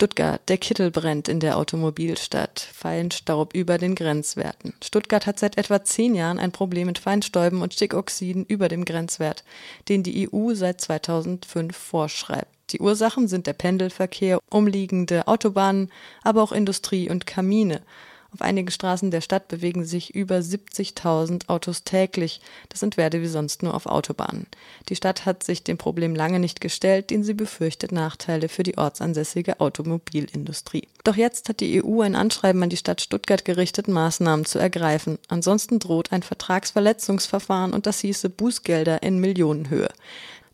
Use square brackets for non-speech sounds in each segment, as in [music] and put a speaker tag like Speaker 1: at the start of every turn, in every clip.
Speaker 1: Stuttgart, der Kittel brennt in der Automobilstadt. Feinstaub über den Grenzwerten. Stuttgart hat seit etwa zehn Jahren ein Problem mit Feinstäuben und Stickoxiden über dem Grenzwert, den die EU seit 2005 vorschreibt. Die Ursachen sind der Pendelverkehr, umliegende Autobahnen, aber auch Industrie und Kamine. Auf einigen Straßen der Stadt bewegen sich über 70.000 Autos täglich. Das sind Werte wie sonst nur auf Autobahnen. Die Stadt hat sich dem Problem lange nicht gestellt, denn sie befürchtet Nachteile für die ortsansässige Automobilindustrie. Doch jetzt hat die EU ein Anschreiben an die Stadt Stuttgart gerichtet, Maßnahmen zu ergreifen. Ansonsten droht ein Vertragsverletzungsverfahren und das hieße Bußgelder in Millionenhöhe.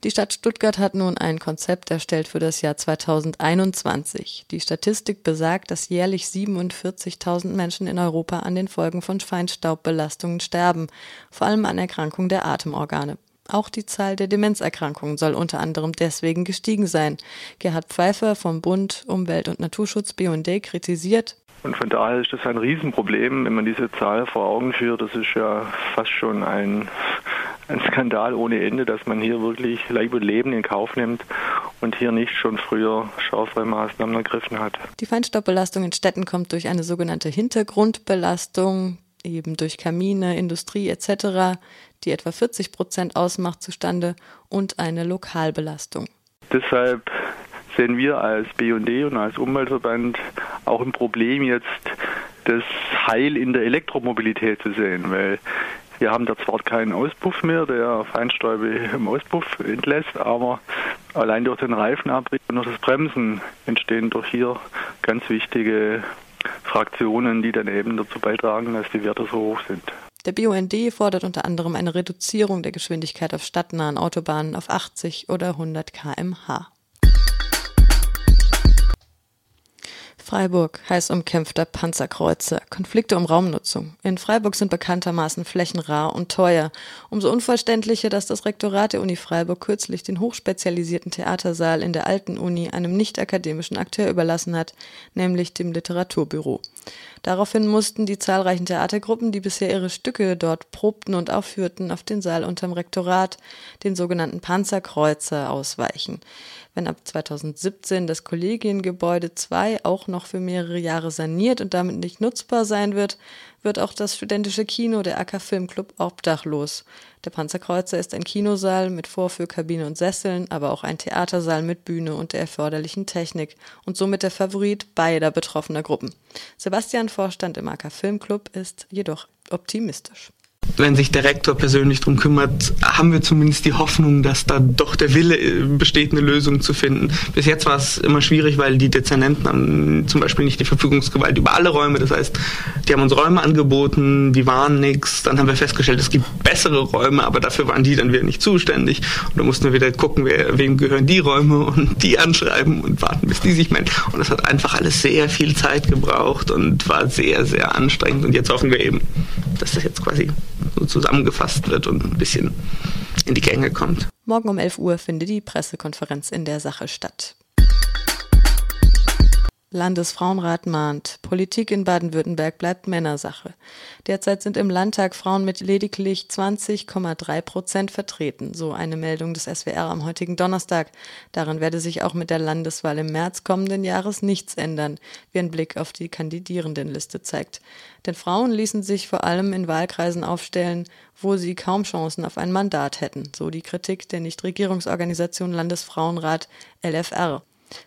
Speaker 1: Die Stadt Stuttgart hat nun ein Konzept erstellt für das Jahr 2021. Die Statistik besagt, dass jährlich 47.000 Menschen in Europa an den Folgen von Feinstaubbelastungen sterben, vor allem an Erkrankungen der Atemorgane. Auch die Zahl der Demenzerkrankungen soll unter anderem deswegen gestiegen sein. Gerhard Pfeiffer vom Bund Umwelt- und Naturschutz BUND kritisiert,
Speaker 2: und von daher ist das ein Riesenproblem, wenn man diese Zahl vor Augen führt. Das ist ja fast schon ein ein Skandal ohne Ende, dass man hier wirklich Leib und Leben in Kauf nimmt und hier nicht schon früher schärfere Maßnahmen ergriffen hat.
Speaker 1: Die Feinstaubbelastung in Städten kommt durch eine sogenannte Hintergrundbelastung, eben durch Kamine, Industrie etc., die etwa 40 Prozent ausmacht, zustande und eine Lokalbelastung.
Speaker 2: Deshalb sehen wir als BUND und als Umweltverband auch ein Problem jetzt, das Heil in der Elektromobilität zu sehen, weil wir haben da zwar keinen Auspuff mehr, der Feinstäube [laughs] im Auspuff entlässt, aber allein durch den Reifenabrieb und durch das Bremsen entstehen durch hier ganz wichtige Fraktionen, die dann eben dazu beitragen, dass die Werte so hoch sind.
Speaker 1: Der BUND fordert unter anderem eine Reduzierung der Geschwindigkeit auf stadtnahen Autobahnen auf 80 oder 100 kmh. Freiburg, heiß umkämpfter Panzerkreuzer, Konflikte um Raumnutzung. In Freiburg sind bekanntermaßen Flächen rar und teuer. Umso unverständlicher, dass das Rektorat der Uni Freiburg kürzlich den hochspezialisierten Theatersaal in der alten Uni einem nicht-akademischen Akteur überlassen hat, nämlich dem Literaturbüro. Daraufhin mussten die zahlreichen Theatergruppen, die bisher ihre Stücke dort probten und aufführten, auf den Saal unterm Rektorat, den sogenannten Panzerkreuzer, ausweichen. Wenn ab 2017 das Kollegiengebäude 2 auch noch für mehrere Jahre saniert und damit nicht nutzbar sein wird, wird auch das studentische Kino der AK Filmclub obdachlos. Der Panzerkreuzer ist ein Kinosaal mit Vorführkabine und Sesseln, aber auch ein Theatersaal mit Bühne und der erforderlichen Technik und somit der Favorit beider betroffener Gruppen. Sebastian Vorstand im AK Filmclub ist jedoch optimistisch
Speaker 3: wenn sich der Rektor persönlich darum kümmert, haben wir zumindest die Hoffnung, dass da doch der Wille äh, besteht, eine Lösung zu finden. Bis jetzt war es immer schwierig, weil die Dezernenten haben zum Beispiel nicht die Verfügungsgewalt über alle Räume. Das heißt, die haben uns Räume angeboten, die waren nichts. Dann haben wir festgestellt, es gibt bessere Räume, aber dafür waren die dann wieder nicht zuständig. Und da mussten wir wieder gucken, wer, wem gehören die Räume [laughs] und die anschreiben und warten, bis die sich melden. Und das hat einfach alles sehr viel Zeit gebraucht und war sehr, sehr anstrengend. Und jetzt hoffen wir eben, dass das jetzt quasi so zusammengefasst wird und ein bisschen in die Gänge kommt.
Speaker 1: Morgen um 11 Uhr findet die Pressekonferenz in der Sache statt. Landesfrauenrat mahnt, Politik in Baden-Württemberg bleibt Männersache. Derzeit sind im Landtag Frauen mit lediglich 20,3 Prozent vertreten, so eine Meldung des SWR am heutigen Donnerstag. Daran werde sich auch mit der Landeswahl im März kommenden Jahres nichts ändern, wie ein Blick auf die Kandidierendenliste zeigt. Denn Frauen ließen sich vor allem in Wahlkreisen aufstellen, wo sie kaum Chancen auf ein Mandat hätten, so die Kritik der Nichtregierungsorganisation Landesfrauenrat LFR.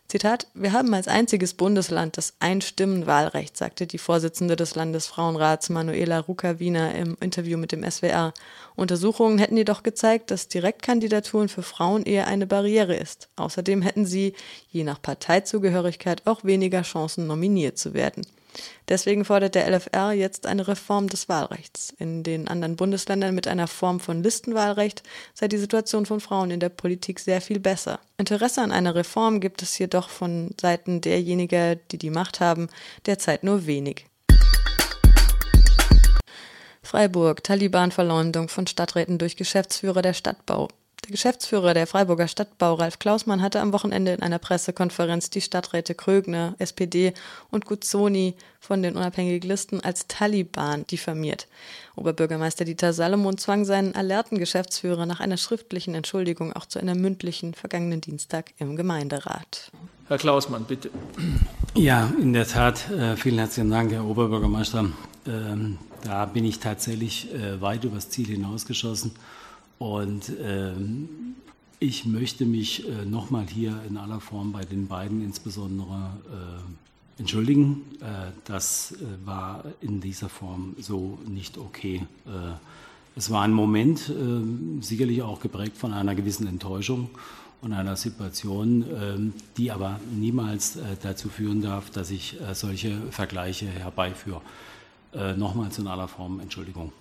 Speaker 1: Zitat, wir haben als einziges Bundesland das Einstimmenwahlrecht, sagte die Vorsitzende des Landesfrauenrats Manuela Ruka-Wiener im Interview mit dem SWR. Untersuchungen hätten jedoch gezeigt, dass Direktkandidaturen für Frauen eher eine Barriere ist. Außerdem hätten sie, je nach Parteizugehörigkeit, auch weniger Chancen, nominiert zu werden. Deswegen fordert der LFR jetzt eine Reform des Wahlrechts. In den anderen Bundesländern mit einer Form von Listenwahlrecht sei die Situation von Frauen in der Politik sehr viel besser. Interesse an einer Reform gibt es jedoch von Seiten derjenigen, die die Macht haben, derzeit nur wenig. Freiburg, Taliban-Verleumdung von Stadträten durch Geschäftsführer der Stadtbau. Der Geschäftsführer der Freiburger Stadtbau, Ralf Klausmann, hatte am Wochenende in einer Pressekonferenz die Stadträte Krögner, SPD und Guzzoni von den unabhängigen Listen als Taliban diffamiert. Oberbürgermeister Dieter Salomon zwang seinen alerten Geschäftsführer nach einer schriftlichen Entschuldigung auch zu einer mündlichen vergangenen Dienstag im Gemeinderat.
Speaker 4: Herr Klausmann, bitte.
Speaker 5: Ja, in der Tat. Äh, vielen herzlichen Dank, Herr Oberbürgermeister. Ähm, da bin ich tatsächlich äh, weit übers Ziel hinausgeschossen. Und ähm, ich möchte mich äh, nochmal hier in aller Form bei den beiden insbesondere äh, entschuldigen. Äh, das äh, war in dieser Form so nicht okay. Äh, es war ein Moment, äh, sicherlich auch geprägt von einer gewissen Enttäuschung und einer Situation, ähm, die aber niemals dazu führen darf, dass ich solche Vergleiche herbeiführe. Nochmals in aller Form Entschuldigung.